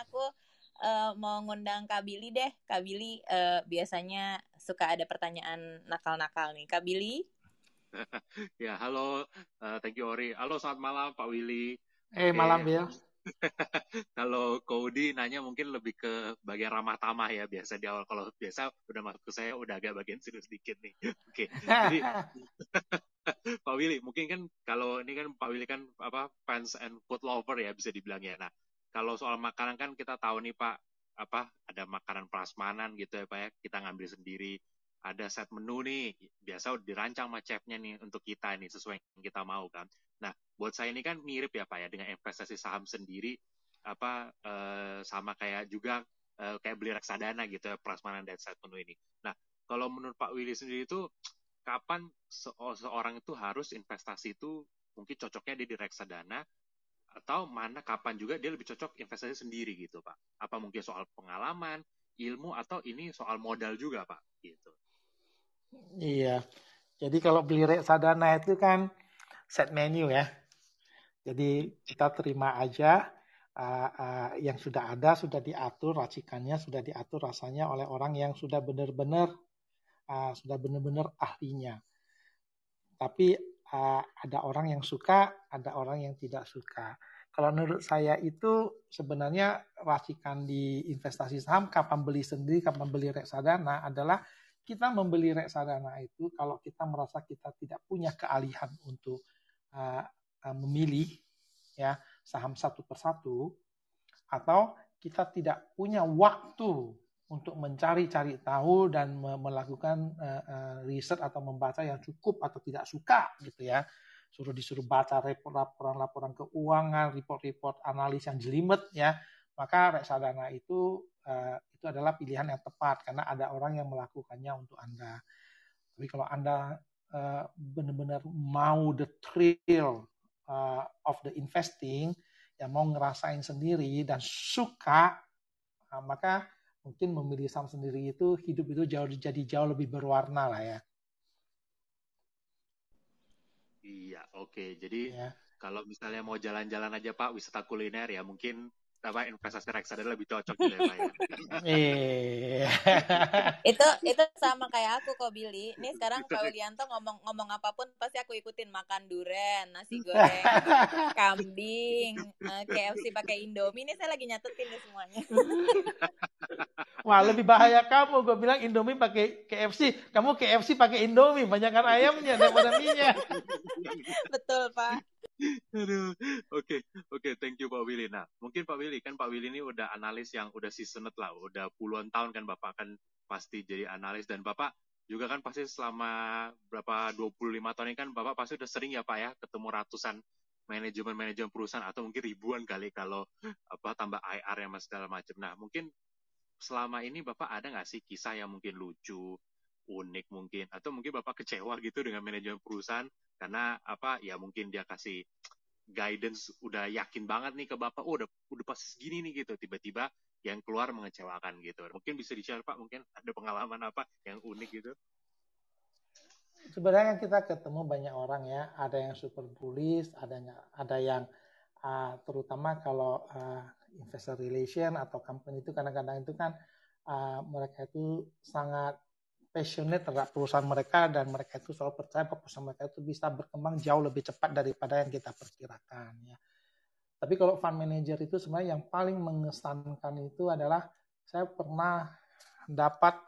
aku uh, mau ngundang Kak Billy deh. Kak Billy uh, biasanya suka ada pertanyaan nakal-nakal nih. Kak Billy? ya, halo. Uh, thank you, Ori. Halo, selamat malam, Pak Willy. Eh, hey, malam, Bill. kalau Cody nanya mungkin lebih ke bagian ramah tamah ya biasa di awal kalau biasa udah masuk ke saya udah agak bagian serius dikit nih oke okay. jadi Pak Willy mungkin kan kalau ini kan Pak Willy kan apa fans and food lover ya bisa dibilang ya nah kalau soal makanan kan kita tahu nih Pak, apa ada makanan prasmanan gitu ya Pak ya, kita ngambil sendiri. Ada set menu nih, biasa dirancang sama chefnya nih untuk kita nih sesuai yang kita mau kan. Nah, buat saya ini kan mirip ya Pak ya dengan investasi saham sendiri apa eh, sama kayak juga eh, kayak beli reksadana gitu ya prasmanan dan set menu ini. Nah, kalau menurut Pak Willy sendiri itu kapan seorang itu harus investasi itu mungkin cocoknya dia di reksadana atau mana kapan juga dia lebih cocok investasi sendiri gitu pak. Apa mungkin soal pengalaman ilmu atau ini soal modal juga pak gitu. Iya. Jadi kalau beli reksadana itu kan set menu ya. Jadi kita terima aja uh, uh, yang sudah ada sudah diatur racikannya sudah diatur rasanya oleh orang yang sudah benar-benar uh, sudah benar-benar ahlinya. Tapi ada orang yang suka, ada orang yang tidak suka. Kalau menurut saya itu sebenarnya racikan di investasi saham, kapan beli sendiri, kapan beli reksadana adalah kita membeli reksadana itu kalau kita merasa kita tidak punya kealihan untuk uh, uh, memilih ya saham satu persatu atau kita tidak punya waktu untuk mencari-cari tahu dan melakukan uh, uh, riset atau membaca yang cukup atau tidak suka gitu ya. Suruh disuruh baca laporan-laporan keuangan report-report analis yang jelimet ya. Maka reksadana itu uh, itu adalah pilihan yang tepat karena ada orang yang melakukannya untuk anda. Tapi kalau anda benar-benar mau the thrill of the investing yang mau ngerasain sendiri dan suka maka mungkin memilih saham sendiri itu hidup itu jauh jadi jauh lebih berwarna lah ya. Iya, oke. Okay. Jadi ya. kalau misalnya mau jalan-jalan aja Pak, wisata kuliner ya mungkin apa investasi reksadana lebih cocok gitu ya Pak ya. Iya. itu itu sama kayak aku kok Billy. Nih sekarang Pak Widianto ngomong ngomong apa pun pasti aku ikutin makan duren, nasi goreng, kambing, eh, KFC pakai Indomie. Ini saya lagi nyatetin nih semuanya. Wah lebih bahaya kamu, gue bilang Indomie pakai KFC, kamu KFC pakai Indomie, banyakkan ayamnya daripada minyak. Betul Pak. Aduh, oke, okay, oke, okay, thank you Pak Willy. Nah, mungkin Pak Willy kan Pak Willy ini udah analis yang udah seasoned lah, udah puluhan tahun kan Bapak kan pasti jadi analis dan Bapak juga kan pasti selama berapa 25 tahun ini kan Bapak pasti udah sering ya Pak ya ketemu ratusan manajemen-manajemen perusahaan atau mungkin ribuan kali kalau apa tambah IR yang segala macam. Nah, mungkin selama ini Bapak ada nggak sih kisah yang mungkin lucu, unik mungkin, atau mungkin Bapak kecewa gitu dengan manajemen perusahaan karena apa ya mungkin dia kasih guidance udah yakin banget nih ke Bapak, oh udah udah pas segini nih gitu, tiba-tiba yang keluar mengecewakan gitu. Mungkin bisa di-share Pak, mungkin ada pengalaman apa yang unik gitu? Sebenarnya kita ketemu banyak orang ya, ada yang super bullish, ada ada yang uh, terutama kalau uh, investor relation atau company itu kadang-kadang itu kan uh, mereka itu sangat passionate terhadap perusahaan mereka dan mereka itu selalu percaya bahwa perusahaan mereka itu bisa berkembang jauh lebih cepat daripada yang kita perkirakan ya. Tapi kalau fund manager itu sebenarnya yang paling mengesankan itu adalah saya pernah dapat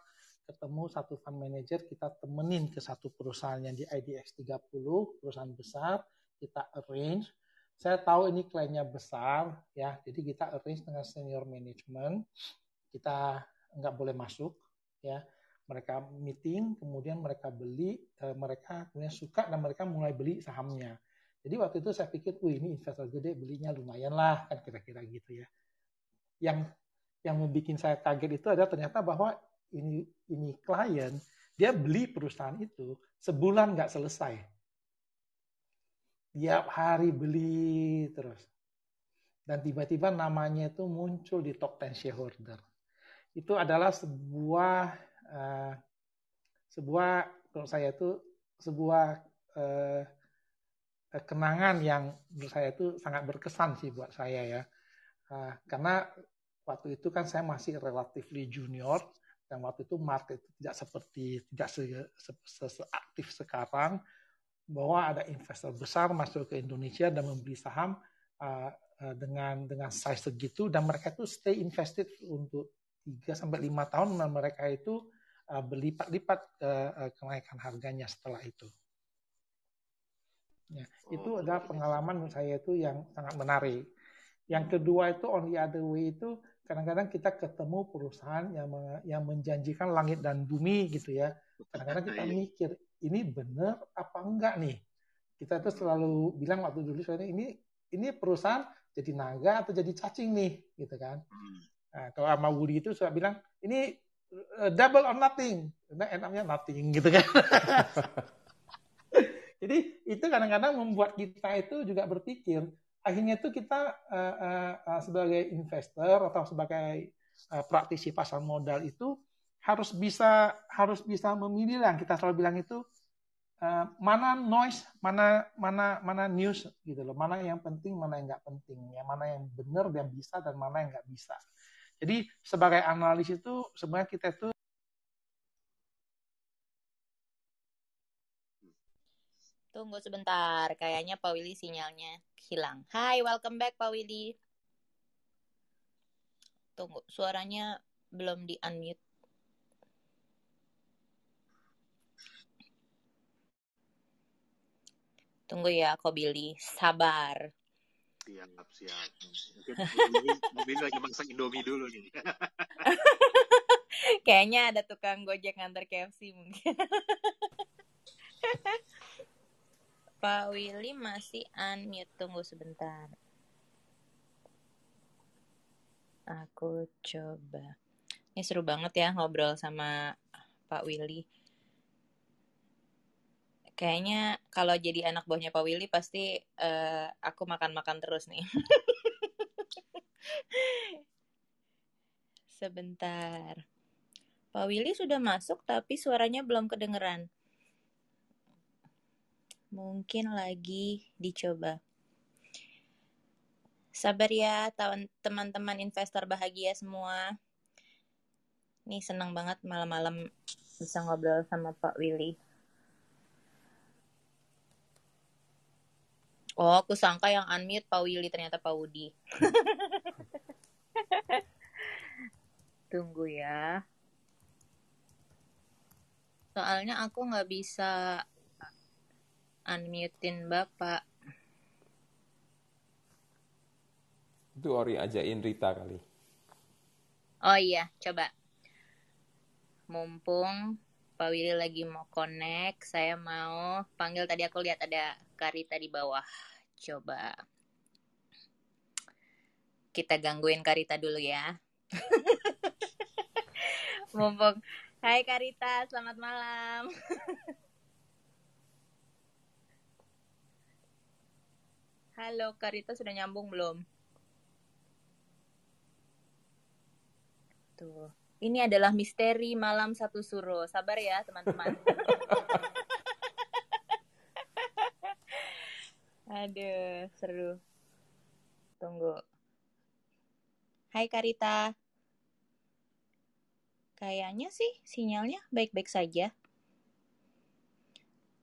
ketemu satu fund manager kita temenin ke satu perusahaan yang di IDX 30 perusahaan besar kita arrange. Saya tahu ini kliennya besar ya jadi kita arrange dengan senior management. Kita nggak boleh masuk ya mereka meeting kemudian mereka beli eh, mereka kemudian suka dan mereka mulai beli sahamnya jadi waktu itu saya pikir wih ini investor gede belinya lumayan lah kan kira-kira gitu ya yang yang membuat saya kaget itu adalah ternyata bahwa ini ini klien dia beli perusahaan itu sebulan nggak selesai tiap hari beli terus. Dan tiba-tiba namanya itu muncul di top 10 shareholder. Itu adalah sebuah uh, sebuah kalau saya itu sebuah uh, kenangan yang menurut saya itu sangat berkesan sih buat saya ya. Uh, karena waktu itu kan saya masih relatively junior dan waktu itu market tidak seperti tidak se, se, se, se aktif sekarang bahwa ada investor besar masuk ke Indonesia dan membeli saham uh, dengan dengan size segitu dan mereka itu stay invested untuk 3 sampai 5 tahun dan mereka itu uh, berlipat-lipat uh, uh, kenaikan harganya setelah itu. Ya, itu oh, adalah pengalaman menurut saya itu yang sangat menarik. Yang kedua itu on the other way itu kadang-kadang kita ketemu perusahaan yang yang menjanjikan langit dan bumi gitu ya. Kadang-kadang kita iya. mikir ini benar apa enggak nih? Kita tuh selalu bilang waktu dulu soalnya ini ini perusahaan jadi naga atau jadi cacing nih gitu kan. Hmm. Nah, kalau sama Woody itu suka bilang ini double or nothing. Nah, enaknya nothing gitu kan. Jadi itu kadang-kadang membuat kita itu juga berpikir, akhirnya itu kita uh, uh, sebagai investor atau sebagai uh, praktisi pasar modal itu harus bisa harus bisa memilih lah. Kita selalu bilang itu uh, mana noise, mana mana mana news gitu loh. Mana yang penting, mana yang nggak penting. Ya mana yang benar dan bisa dan mana yang nggak bisa. Jadi sebagai analis itu sebenarnya kita itu Tunggu sebentar, kayaknya Pak Willy sinyalnya hilang. Hai, welcome back Pak Willy. Tunggu, suaranya belum di-unmute. Tunggu ya, Ko Billy. Sabar. Siap, siap. Mungkin lagi masak Indomie dulu nih. Kayaknya ada tukang gojek ngantar KFC mungkin. Pak Willy masih unmute. Tunggu sebentar. Aku coba. Ini seru banget ya ngobrol sama Pak Willy. Kayaknya kalau jadi anak buahnya Pak Willy pasti uh, aku makan-makan terus nih. Sebentar. Pak Willy sudah masuk tapi suaranya belum kedengeran. Mungkin lagi dicoba. Sabar ya teman-teman investor bahagia semua. Nih senang banget malam-malam bisa ngobrol sama Pak Willy. Oh, aku sangka yang unmute Pak Willy ternyata Pak Wudi. Tunggu ya. Soalnya aku nggak bisa unmutein Bapak. Itu Ori ajain Rita kali. Oh iya, coba. Mumpung Pak Willy lagi mau connect, saya mau panggil tadi aku lihat ada Karita di bawah. Coba. Kita gangguin Karita dulu ya. Mumpung. Hai Karita, selamat malam. Halo, Karita sudah nyambung belum? Tuh. Ini adalah misteri malam satu suro. Sabar ya, teman-teman. Aduh, seru. Tunggu. Hai Karita. Kayaknya sih sinyalnya baik-baik saja.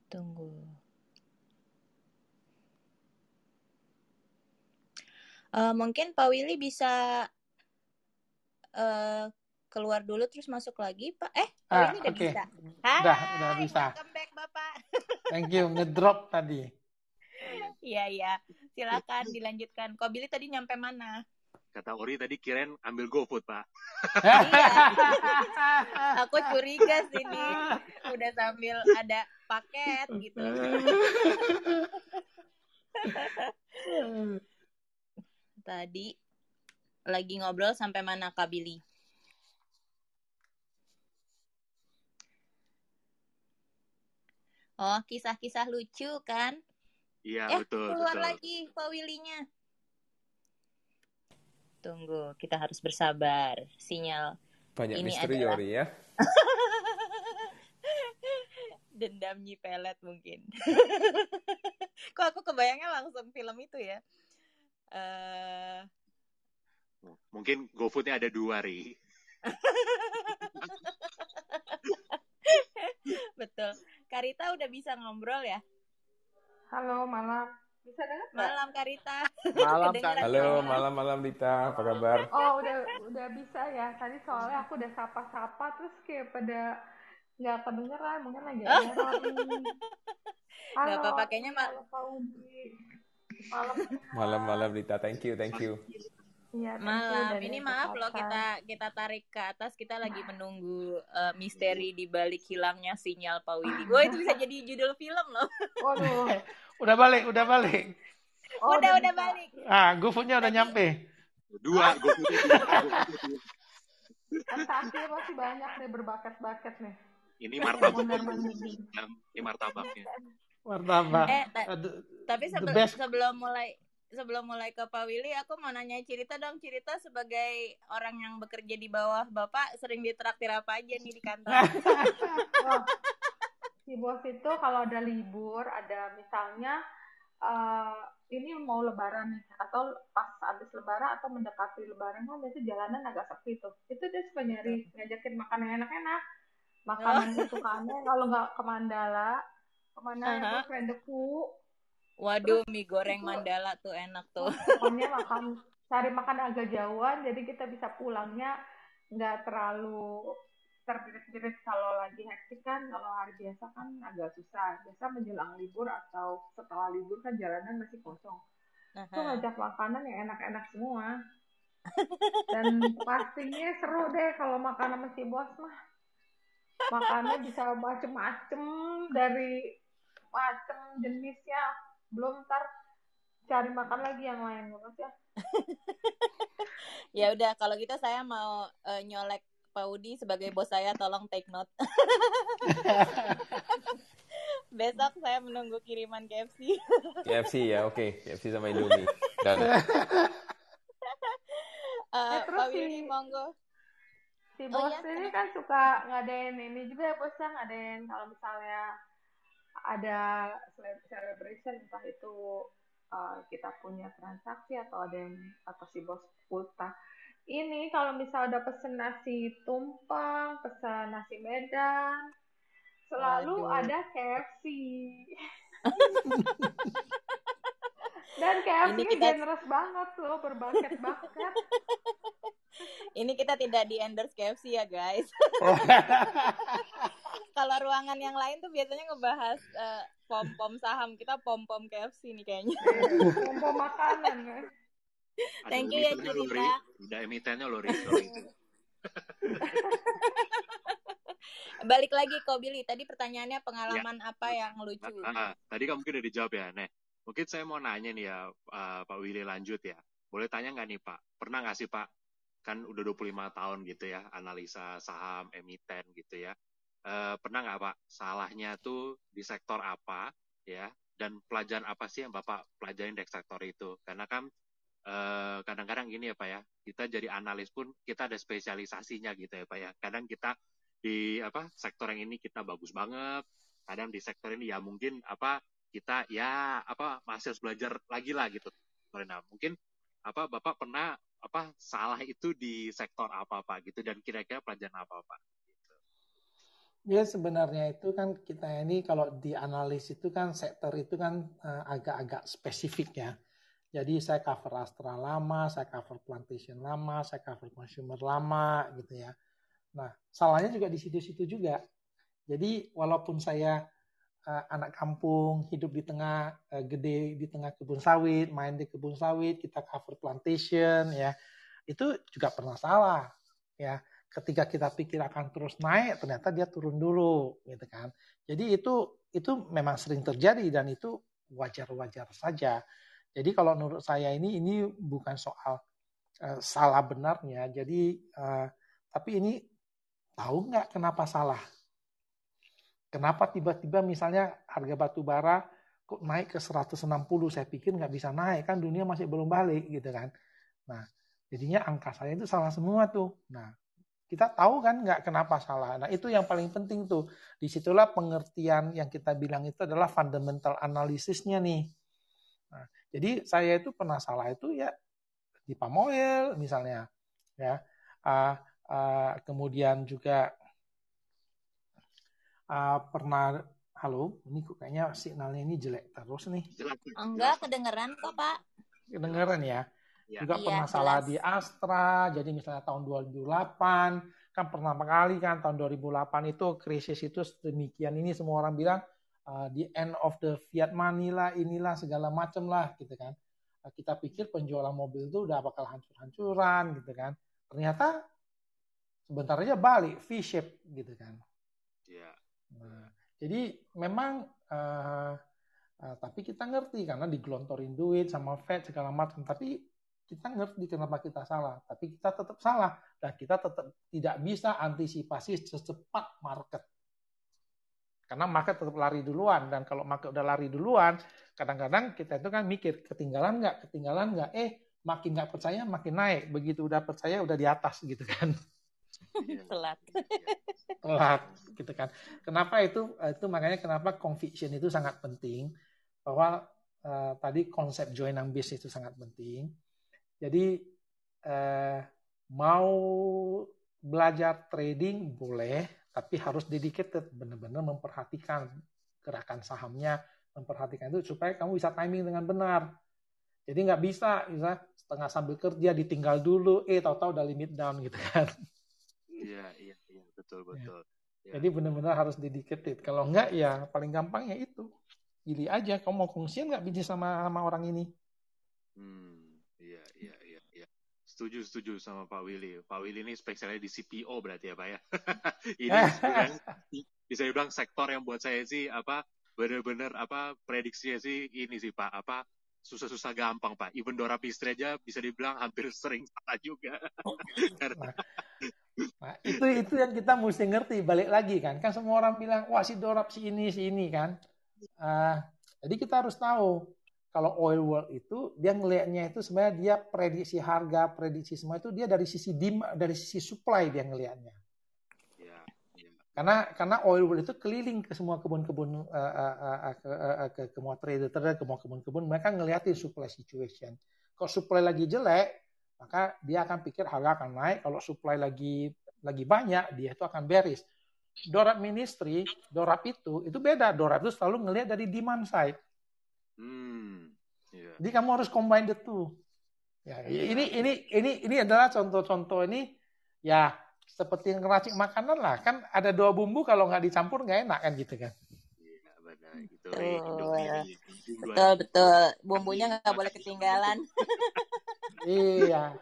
Tunggu. Uh, mungkin Pak Willy bisa uh, keluar dulu terus masuk lagi, Pak. Eh, Pak ah, Willy udah okay. bisa. Hai, udah, udah bisa. Welcome back, Bapak. Thank you, ngedrop tadi. Iya, iya. Silakan dilanjutkan. Kok Billy tadi nyampe mana? Kata Ori tadi kirain ambil GoFood, Pak. iya. Aku curiga sini. Udah sambil ada paket gitu. Tadi lagi ngobrol sampai mana Kak Billy? Oh, kisah-kisah lucu kan? Iya, eh, betul. keluar betul. lagi Pak Willy-nya. Tunggu, kita harus bersabar. Sinyal Banyak ini misteri adalah... ya. Dendam Nyi Pelet mungkin. Kok aku kebayangnya langsung film itu ya? uh, Mungkin GoFoodnya ada dua, Ri. Betul. Karita udah bisa ngobrol ya? Halo, malam. Bisa dengar? Malam Karita. Malam, Kak. Halo, suara. malam-malam Dita, apa kabar? Oh, udah udah bisa ya. Tadi soalnya aku udah sapa-sapa terus kayak pada nggak kedengeran, mungkin lagi error nih. Halo, Nggak apa-apa, kayaknya ma- halo, Kak Uji. Malam. Malam-malam Dita, thank you, thank you. Iya, you Malam. Ini maaf loh kita kita tarik ke atas. Kita lagi menunggu eh, misteri di balik hilangnya sinyal Pak Willy. Wah itu bisa jadi judul film loh. Waduh. Udah balik, udah balik. Oh, udah udah bisa. balik. Ah, GoFoodnya udah nyampe. Dua, GoFoodnya dua. GoFoodnya. Transaksinya pasti banyak deh berbakat-bakat nih. Ini martabak. Ini martabaknya. Martabak. Eh, ta- Aduh, tapi The sebel- best. sebelum mulai sebelum mulai ke Pak Willy, aku mau nanya cerita dong. Cerita sebagai orang yang bekerja di bawah Bapak sering ditraktir apa aja nih di kantor? Wah, si bos itu kalau ada libur, ada misalnya eh, ini mau lebaran nih, atau pas habis lebaran atau mendekati lebaran kan biasanya jalanan agak sepi tuh. Itu dia suka nyari ngajakin makan yang enak-enak. Makanan kesukaannya kalau nggak ke Mandala, ke mana Aha. itu Rendeku, Waduh, mie goreng Mandala tuh enak tuh. pokoknya makan cari makan agak jauhan, jadi kita bisa pulangnya nggak terlalu terbirit-birit. Kalau lagi hektik kan kalau hari biasa kan agak susah. Biasa menjelang libur atau setelah libur kan jalanan masih kosong. Itu Aha. ngajak makanan yang enak-enak semua. Dan pastinya seru deh kalau makan sama si bos mah. Makannya bisa macem-macem dari macem jenisnya belum ntar cari makan lagi yang lain ya bos ya Ya udah, kalau gitu saya mau eh, nyolek Pak Udi sebagai bos saya, tolong take note. Besok saya menunggu kiriman KFC. KFC ya, oke. KFC sama Indomie. Dan Eh, Eh, terus Pak Willy, si- monggo. si Oh, bos iya, ini kan suka ngadain ini juga ya bos ya ngadain kalau misalnya ada cele- celebration entah itu uh, kita punya transaksi atau ada yang atau si bos ulta ini kalau misalnya ada pesen nasi tumpeng pesan nasi medan selalu Waduh. ada KFC dan KFC Ini kita- generous banget loh berbakat-bakat Ini kita tidak di endorse KFC ya guys. Kalau ruangan yang lain tuh biasanya ngebahas eh, pom-pom saham, kita pom-pom KFC nih kayaknya. Kompo makanan ya. Thank you ya, Cerita. Ri. Udah emitennya loh. Sorry. Balik lagi ke Billy, tadi pertanyaannya pengalaman apa yang lucu? Nah, tadi kamu mungkin udah dijawab ya, Nek. Mungkin saya mau nanya nih ya, uh, Pak Willy lanjut ya. Boleh tanya nggak nih, Pak? Pernah nggak sih, Pak? Kan udah 25 tahun gitu ya, analisa saham, emiten gitu ya. Eh, pernah nggak, Pak? Salahnya tuh di sektor apa, ya? Dan pelajaran apa sih yang Bapak pelajarin dari sektor itu? Karena kan eh, kadang-kadang gini ya, Pak ya, kita jadi analis pun kita ada spesialisasinya gitu ya, Pak ya. Kadang kita di apa sektor yang ini kita bagus banget, kadang di sektor ini ya mungkin apa kita ya apa masih harus belajar lagi lah gitu. Nah, mungkin apa Bapak pernah apa salah itu di sektor apa Pak gitu dan kira-kira pelajaran apa Pak? Ya sebenarnya itu kan kita ini kalau di analis itu kan sektor itu kan eh, agak-agak spesifik ya. Jadi saya cover Astra lama, saya cover Plantation lama, saya cover Consumer lama gitu ya. Nah salahnya juga di situ-situ juga. Jadi walaupun saya eh, anak kampung hidup di tengah eh, gede di tengah kebun sawit, main di kebun sawit, kita cover plantation ya. Itu juga pernah salah ya ketika kita pikir akan terus naik ternyata dia turun dulu gitu kan. Jadi itu itu memang sering terjadi dan itu wajar-wajar saja. Jadi kalau menurut saya ini ini bukan soal uh, salah benarnya. Jadi uh, tapi ini tahu nggak kenapa salah? Kenapa tiba-tiba misalnya harga batu bara kok naik ke 160 saya pikir nggak bisa naik kan dunia masih belum balik gitu kan. Nah jadinya angka saya itu salah semua tuh. Nah kita tahu kan nggak kenapa salah. Nah itu yang paling penting tuh. Di situlah pengertian yang kita bilang itu adalah fundamental analisisnya nih. Nah, jadi saya itu pernah salah itu ya di palm oil misalnya. ya. Uh, uh, kemudian juga uh, pernah halo, ini kok kayaknya signalnya ini jelek terus nih. Enggak, kedengeran kok, Pak. Kedengeran ya. Ya. Juga iya, pernah jelas. salah di Astra, jadi misalnya tahun 2008, kan pernah kali kan tahun 2008 itu krisis itu demikian ini semua orang bilang uh, the end of the fiat money lah, inilah segala macam lah gitu kan. Uh, kita pikir penjualan mobil itu udah bakal hancur-hancuran gitu kan. Ternyata sebentar aja balik V-shape gitu kan. Yeah. Nah, jadi memang uh, uh, tapi kita ngerti karena digelontorin duit sama Fed segala macam. Tapi kita ngerti kenapa kita salah, tapi kita tetap salah dan kita tetap tidak bisa antisipasi secepat market. Karena market tetap lari duluan dan kalau market udah lari duluan, kadang-kadang kita itu kan mikir ketinggalan nggak, ketinggalan nggak, eh makin nggak percaya makin naik, begitu udah percaya udah di atas gitu kan. Telat. Telat gitu kan. Kenapa itu? Itu makanya kenapa conviction itu sangat penting bahwa uh, tadi konsep join and base itu sangat penting jadi eh, mau belajar trading boleh, tapi harus dedicated, benar-benar memperhatikan gerakan sahamnya, memperhatikan itu supaya kamu bisa timing dengan benar. Jadi nggak bisa, bisa setengah sambil kerja ditinggal dulu, eh tahu-tahu udah limit down gitu kan. Iya, iya, iya, betul, iya. betul. Ya. Jadi benar-benar harus dedicated. Kalau enggak ya paling gampang ya itu. Pilih aja, kamu mau kongsian nggak bisnis sama, sama orang ini? Hmm. Iya, iya, iya, iya. Setuju, setuju sama Pak Willy. Pak Willy ini spesialnya di CPO berarti ya, Pak ya. ini sebenarnya bisa dibilang sektor yang buat saya sih apa benar-benar apa prediksinya sih ini sih Pak apa susah-susah gampang Pak. Even Dora Pistri aja bisa dibilang hampir sering salah juga. nah, nah, itu itu yang kita mesti ngerti balik lagi kan. Kan semua orang bilang wah si Dora si ini si ini kan. Uh, jadi kita harus tahu kalau oil world itu dia ngelihatnya itu sebenarnya dia prediksi harga, prediksi semua itu dia dari sisi dim, dari sisi supply dia ngelihatnya. Ya, ya. Karena karena oil world itu keliling ke semua kebun-kebun uh, uh, uh, ke, uh, ke, ke semua trader, trader ke semua kebun-kebun mereka ngeliatin supply situation. Kalau supply lagi jelek, maka dia akan pikir harga akan naik. Kalau supply lagi lagi banyak, dia itu akan bearish. Dorap ministry, dorap itu itu beda. Dorap itu selalu ngelihat dari demand side. Hmm, yeah. Jadi kamu harus combine the two. Ya, yeah. ini ini ini ini adalah contoh-contoh ini ya seperti yang ngeracik makanan lah kan ada dua bumbu kalau nggak dicampur nggak enak kan gitu kan. Iya benar gitu. Oh, ya. Betul betul bumbunya nggak boleh ketinggalan. iya.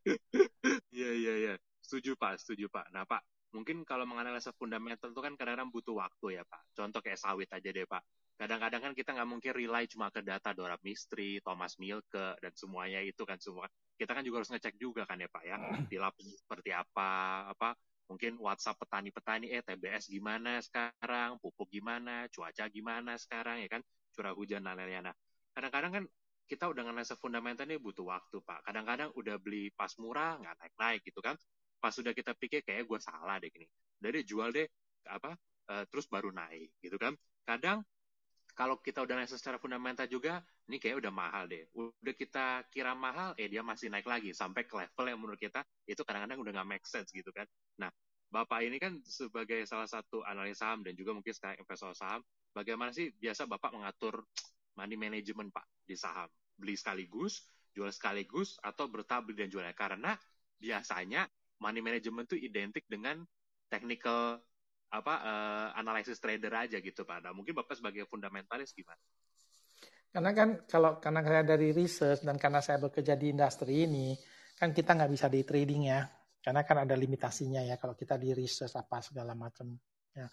Iya iya iya. Setuju Pak, setuju Pak. Nah Pak, mungkin kalau menganalisa fundamental itu kan kadang-kadang butuh waktu ya Pak. Contoh kayak sawit aja deh Pak kadang-kadang kan kita nggak mungkin rely cuma ke data Dora Mistri, Thomas Milke, dan semuanya itu kan semua. Kita kan juga harus ngecek juga kan ya Pak ya, di lapangan seperti apa, apa mungkin WhatsApp petani-petani, eh TBS gimana sekarang, pupuk gimana, cuaca gimana sekarang ya kan, curah hujan dan lain-lain. Nah, kadang-kadang kan kita udah nganalisa fundamental ini butuh waktu Pak. Kadang-kadang udah beli pas murah nggak naik-naik gitu kan. Pas sudah kita pikir kayak gue salah deh gini. Dari jual deh apa uh, terus baru naik gitu kan. Kadang kalau kita udah naik secara fundamental juga, ini kayak udah mahal deh. Udah kita kira mahal, eh dia masih naik lagi sampai ke level yang menurut kita itu kadang-kadang udah nggak make sense gitu kan. Nah, Bapak ini kan sebagai salah satu analis saham dan juga mungkin sekarang investor saham, bagaimana sih biasa Bapak mengatur money management Pak di saham? Beli sekaligus, jual sekaligus, atau bertahap beli dan jualnya? Karena biasanya money management itu identik dengan technical apa uh, analisis trader aja gitu Pak. Nah, mungkin Bapak sebagai fundamentalis gimana? Karena kan kalau karena saya dari research dan karena saya bekerja di industri ini, kan kita nggak bisa di trading ya. Karena kan ada limitasinya ya kalau kita di research apa segala macam. Ya.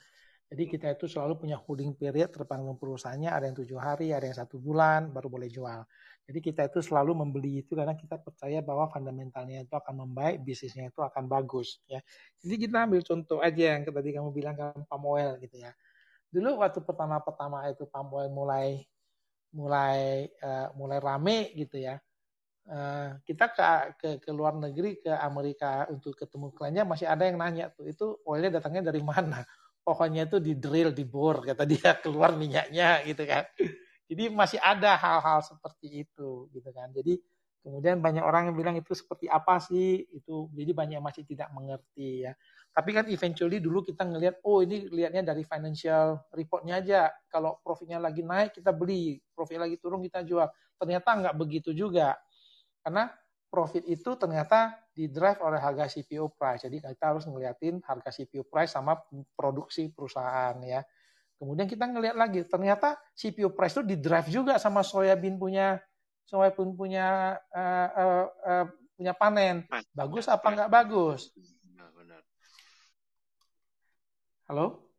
Jadi kita itu selalu punya holding period tergantung perusahaannya, ada yang tujuh hari, ada yang satu bulan, baru boleh jual. Jadi kita itu selalu membeli itu karena kita percaya bahwa fundamentalnya itu akan membaik, bisnisnya itu akan bagus. ya. Jadi kita ambil contoh aja yang tadi kamu bilang kan palm oil gitu ya. Dulu waktu pertama-pertama itu palm oil mulai mulai uh, mulai rame gitu ya. Uh, kita ke, ke ke luar negeri ke Amerika untuk ketemu kliennya masih ada yang nanya tuh itu oilnya datangnya dari mana pokoknya itu di drill, di bor, kata dia keluar minyaknya gitu kan. Jadi masih ada hal-hal seperti itu gitu kan. Jadi Kemudian banyak orang yang bilang itu seperti apa sih itu. Jadi banyak masih tidak mengerti ya. Tapi kan eventually dulu kita ngelihat, oh ini lihatnya dari financial reportnya aja. Kalau profitnya lagi naik kita beli, profit lagi turun kita jual. Ternyata nggak begitu juga. Karena profit itu ternyata di drive oleh harga CPO price. Jadi kita harus ngeliatin harga CPO price sama produksi perusahaan ya. Kemudian kita ngelihat lagi, ternyata CPO price itu di drive juga sama soybean punya soybean punya uh, uh, uh, punya panen. Bagus apa nggak bagus? Halo?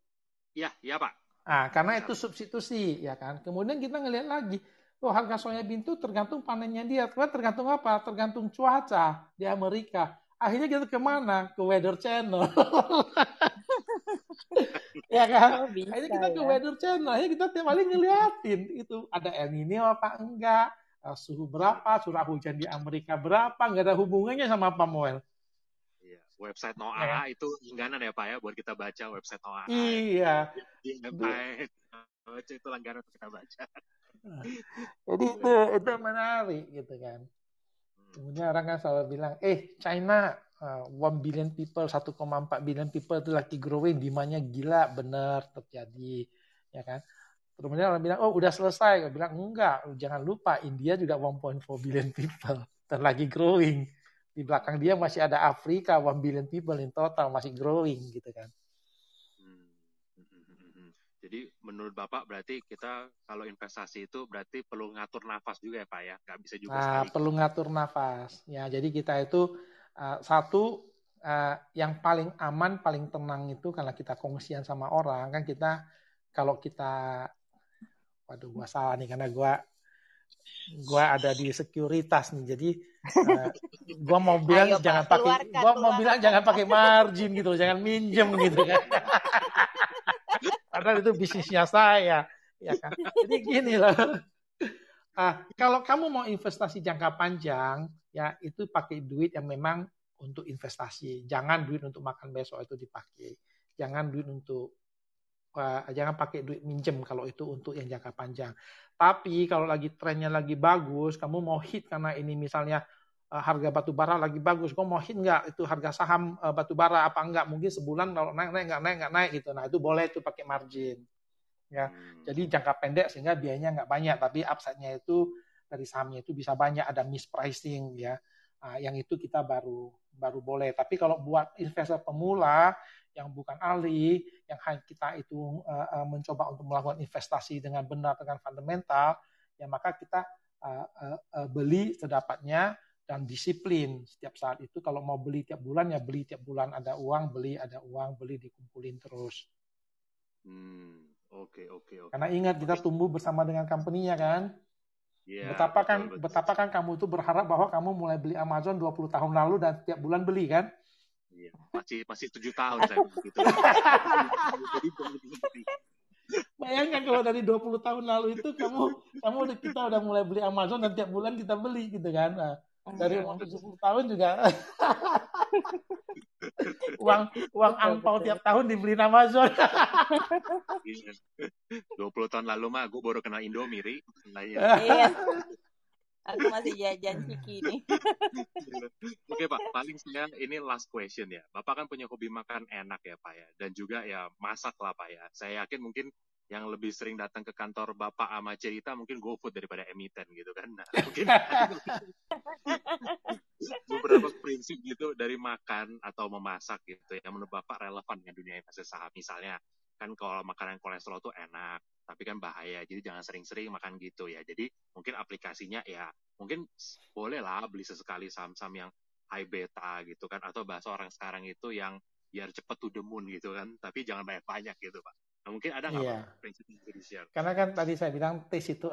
Iya, iya Pak. Nah, karena itu substitusi, ya kan. Kemudian kita ngelihat lagi, oh harga soybean itu tergantung panennya dia. Tergantung apa? Tergantung cuaca di Amerika. Akhirnya kita ke mana? Ke Weather Channel. ya kan? Oh, bisa, Akhirnya kita ya. ke Weather Channel. Akhirnya kita tiap kali ngeliatin itu ada El Nino apa enggak, eh, suhu berapa, curah hujan di Amerika berapa, nggak ada hubungannya sama palm oil website NOAA ya. itu langganan ya Pak ya buat kita baca website NOAA. Iya. Di baca itu langganan untuk kita baca. Jadi itu itu menarik gitu kan. Hmm. Kemudian orang kan selalu bilang, eh China uh, one billion people, 1,4 billion people itu lagi growing, demandnya gila, benar terjadi, ya kan. Kemudian orang bilang, oh udah selesai. Gue bilang, enggak, jangan lupa India juga 1.4 billion people, dan lagi growing di belakang dia masih ada Afrika, one billion people in total masih growing gitu kan. Hmm, Jadi menurut Bapak berarti kita kalau investasi itu berarti perlu ngatur nafas juga ya Pak ya, nggak bisa juga. Nah, sekali. perlu ngatur nafas. Ya, jadi kita itu uh, satu uh, yang paling aman, paling tenang itu karena kita kongsian sama orang kan kita kalau kita, waduh gua salah nih karena gua gua ada di sekuritas nih. Jadi uh, gua mau bilang Ayo, jangan pakai gua mau bilang jangan pakai margin gitu jangan minjem gitu kan. Padahal itu bisnisnya saya ya kan. Jadi gini loh. Ah kalau kamu mau investasi jangka panjang ya itu pakai duit yang memang untuk investasi jangan duit untuk makan besok itu dipakai jangan duit untuk uh, jangan pakai duit minjem kalau itu untuk yang jangka panjang tapi kalau lagi trennya lagi bagus, kamu mau hit karena ini misalnya uh, harga batu bara lagi bagus, kamu mau hit nggak itu harga saham uh, batu bara apa enggak? Mungkin sebulan kalau naik naik nggak naik nggak naik gitu. Nah itu boleh itu pakai margin. Ya, hmm. jadi jangka pendek sehingga biayanya nggak banyak, tapi upside-nya itu dari sahamnya itu bisa banyak ada mispricing ya. Uh, yang itu kita baru baru boleh. Tapi kalau buat investor pemula yang bukan ahli, yang kita itu uh, mencoba untuk melakukan investasi dengan benar dengan fundamental, ya maka kita uh, uh, uh, beli sedapatnya dan disiplin setiap saat itu. Kalau mau beli tiap bulan ya beli tiap bulan ada uang beli ada uang beli dikumpulin terus. Hmm, oke okay, oke okay, Okay. Karena ingat kita tumbuh bersama dengan company-nya kan. Yeah, betapa betul, kan betul. betapa kan kamu itu berharap bahwa kamu mulai beli Amazon 20 tahun lalu dan tiap bulan beli kan? Iya, masih masih tujuh tahun saya begitu. Bayangkan kalau dari 20 tahun lalu itu kamu kamu kita udah mulai beli Amazon dan tiap bulan kita beli gitu kan. Nah, dari umur 70 tahun juga uang uang angpau tiap tahun dibeli Amazon. 20 tahun lalu mah gue baru kenal Indomie, Iya. Aku masih jajan ciki nih. Oke Pak, paling saya ini last question ya. Bapak kan punya hobi makan enak ya Pak ya. Dan juga ya masak lah Pak ya. Saya yakin mungkin yang lebih sering datang ke kantor Bapak sama cerita mungkin GoFood daripada emiten gitu kan. Nah, mungkin beberapa prinsip gitu dari makan atau memasak gitu yang menurut Bapak relevan dengan dunia investasi saham. Misalnya kan kalau makanan kolesterol tuh enak, tapi kan bahaya. Jadi jangan sering-sering makan gitu ya. Jadi mungkin aplikasinya ya mungkin boleh lah beli sesekali saham-saham yang high beta gitu kan atau bahasa orang sekarang itu yang biar cepet to the moon gitu kan tapi jangan banyak-banyak gitu pak nah, mungkin ada nggak yeah. prinsip karena kan tadi saya bilang taste itu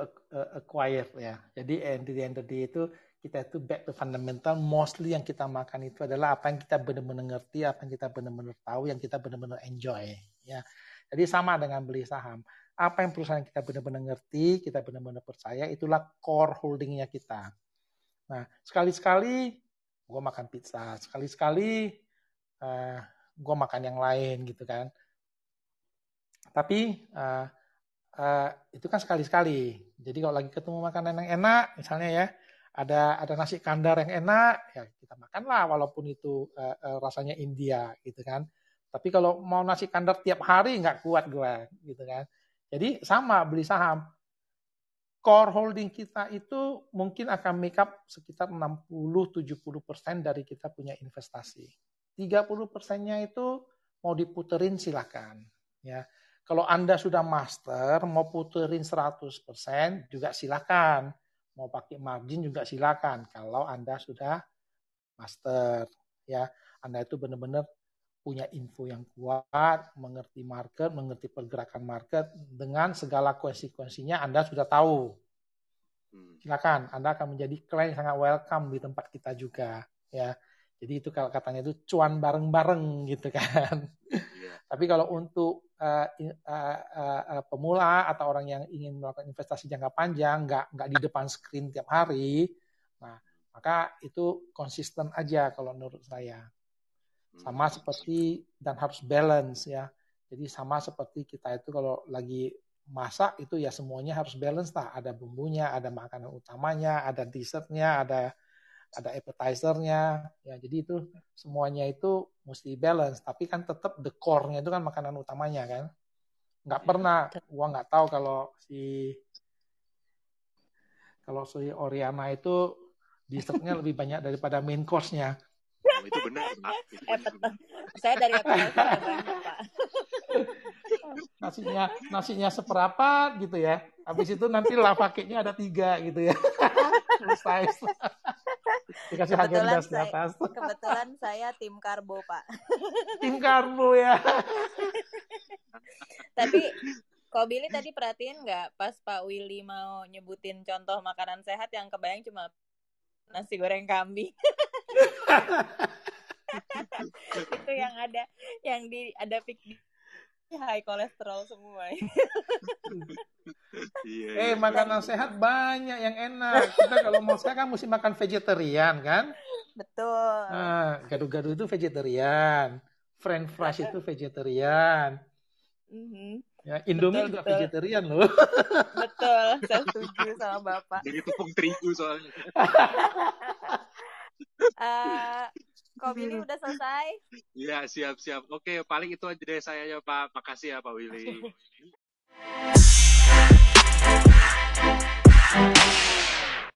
acquired ya jadi the day itu kita itu back to fundamental mostly yang kita makan itu adalah apa yang kita benar-benar ngerti apa yang kita benar-benar tahu yang kita benar-benar enjoy ya jadi sama dengan beli saham apa yang perusahaan kita benar-benar ngerti, kita benar-benar percaya, itulah core holdingnya kita. Nah, sekali-sekali gue makan pizza, sekali-sekali uh, eh, gue makan yang lain gitu kan. Tapi uh, uh, itu kan sekali-sekali. Jadi kalau lagi ketemu makanan yang enak, misalnya ya, ada ada nasi kandar yang enak ya kita makanlah walaupun itu uh, uh, rasanya India gitu kan tapi kalau mau nasi kandar tiap hari nggak kuat gue gitu kan. Jadi sama beli saham. Core holding kita itu mungkin akan make up sekitar 60-70% dari kita punya investasi. 30 persennya itu mau diputerin silakan ya. Kalau anda sudah master mau puterin 100% juga silakan. Mau pakai margin juga silakan kalau Anda sudah master ya. Anda itu benar-benar punya info yang kuat, mengerti market, mengerti pergerakan market dengan segala konsekuensinya Anda sudah tahu. Hmm. Silakan, Anda akan menjadi klien sangat welcome di tempat kita juga ya. Jadi itu kalau katanya itu cuan bareng-bareng gitu kan. Yeah. Tapi kalau untuk uh, uh, uh, pemula atau orang yang ingin melakukan investasi jangka panjang, nggak nggak di depan screen tiap hari, nah maka itu konsisten aja kalau menurut saya. Sama hmm. seperti dan harus balance ya. Jadi sama seperti kita itu kalau lagi masak itu ya semuanya harus balance lah. Ada bumbunya, ada makanan utamanya, ada dessertnya, ada ada appetizernya ya jadi itu semuanya itu mesti balance tapi kan tetap the core-nya itu kan makanan utamanya kan nggak iya. pernah gua nggak tahu kalau si kalau si Oriana itu dessertnya lebih banyak daripada main course-nya oh, itu benar pak saya dari appetizer banyak pak nasinya nasinya seperempat gitu ya habis itu nanti lava cake-nya ada tiga gitu ya size Dikasih kebetulan saya, di atas. Kebetulan saya tim karbo, Pak. tim karbo ya. Tapi Kok Billy tadi perhatiin nggak pas Pak Willy mau nyebutin contoh makanan sehat yang kebayang cuma nasi goreng kambing. Itu yang ada yang di ada pik high kolesterol semua. iya, eh iya. makanan sehat banyak yang enak. Kita kalau mau sehat kan mesti makan vegetarian kan? Betul. Nah, gado-gado itu vegetarian, French fries itu vegetarian. Mm-hmm. Ya, Indomie betul, juga betul. vegetarian loh. Betul, saya setuju sama Bapak. Jadi tepung terigu soalnya. uh, Kok Willy udah selesai? Iya, siap-siap. Oke, paling itu aja deh saya ya, Pak. Makasih ya, Pak Willy.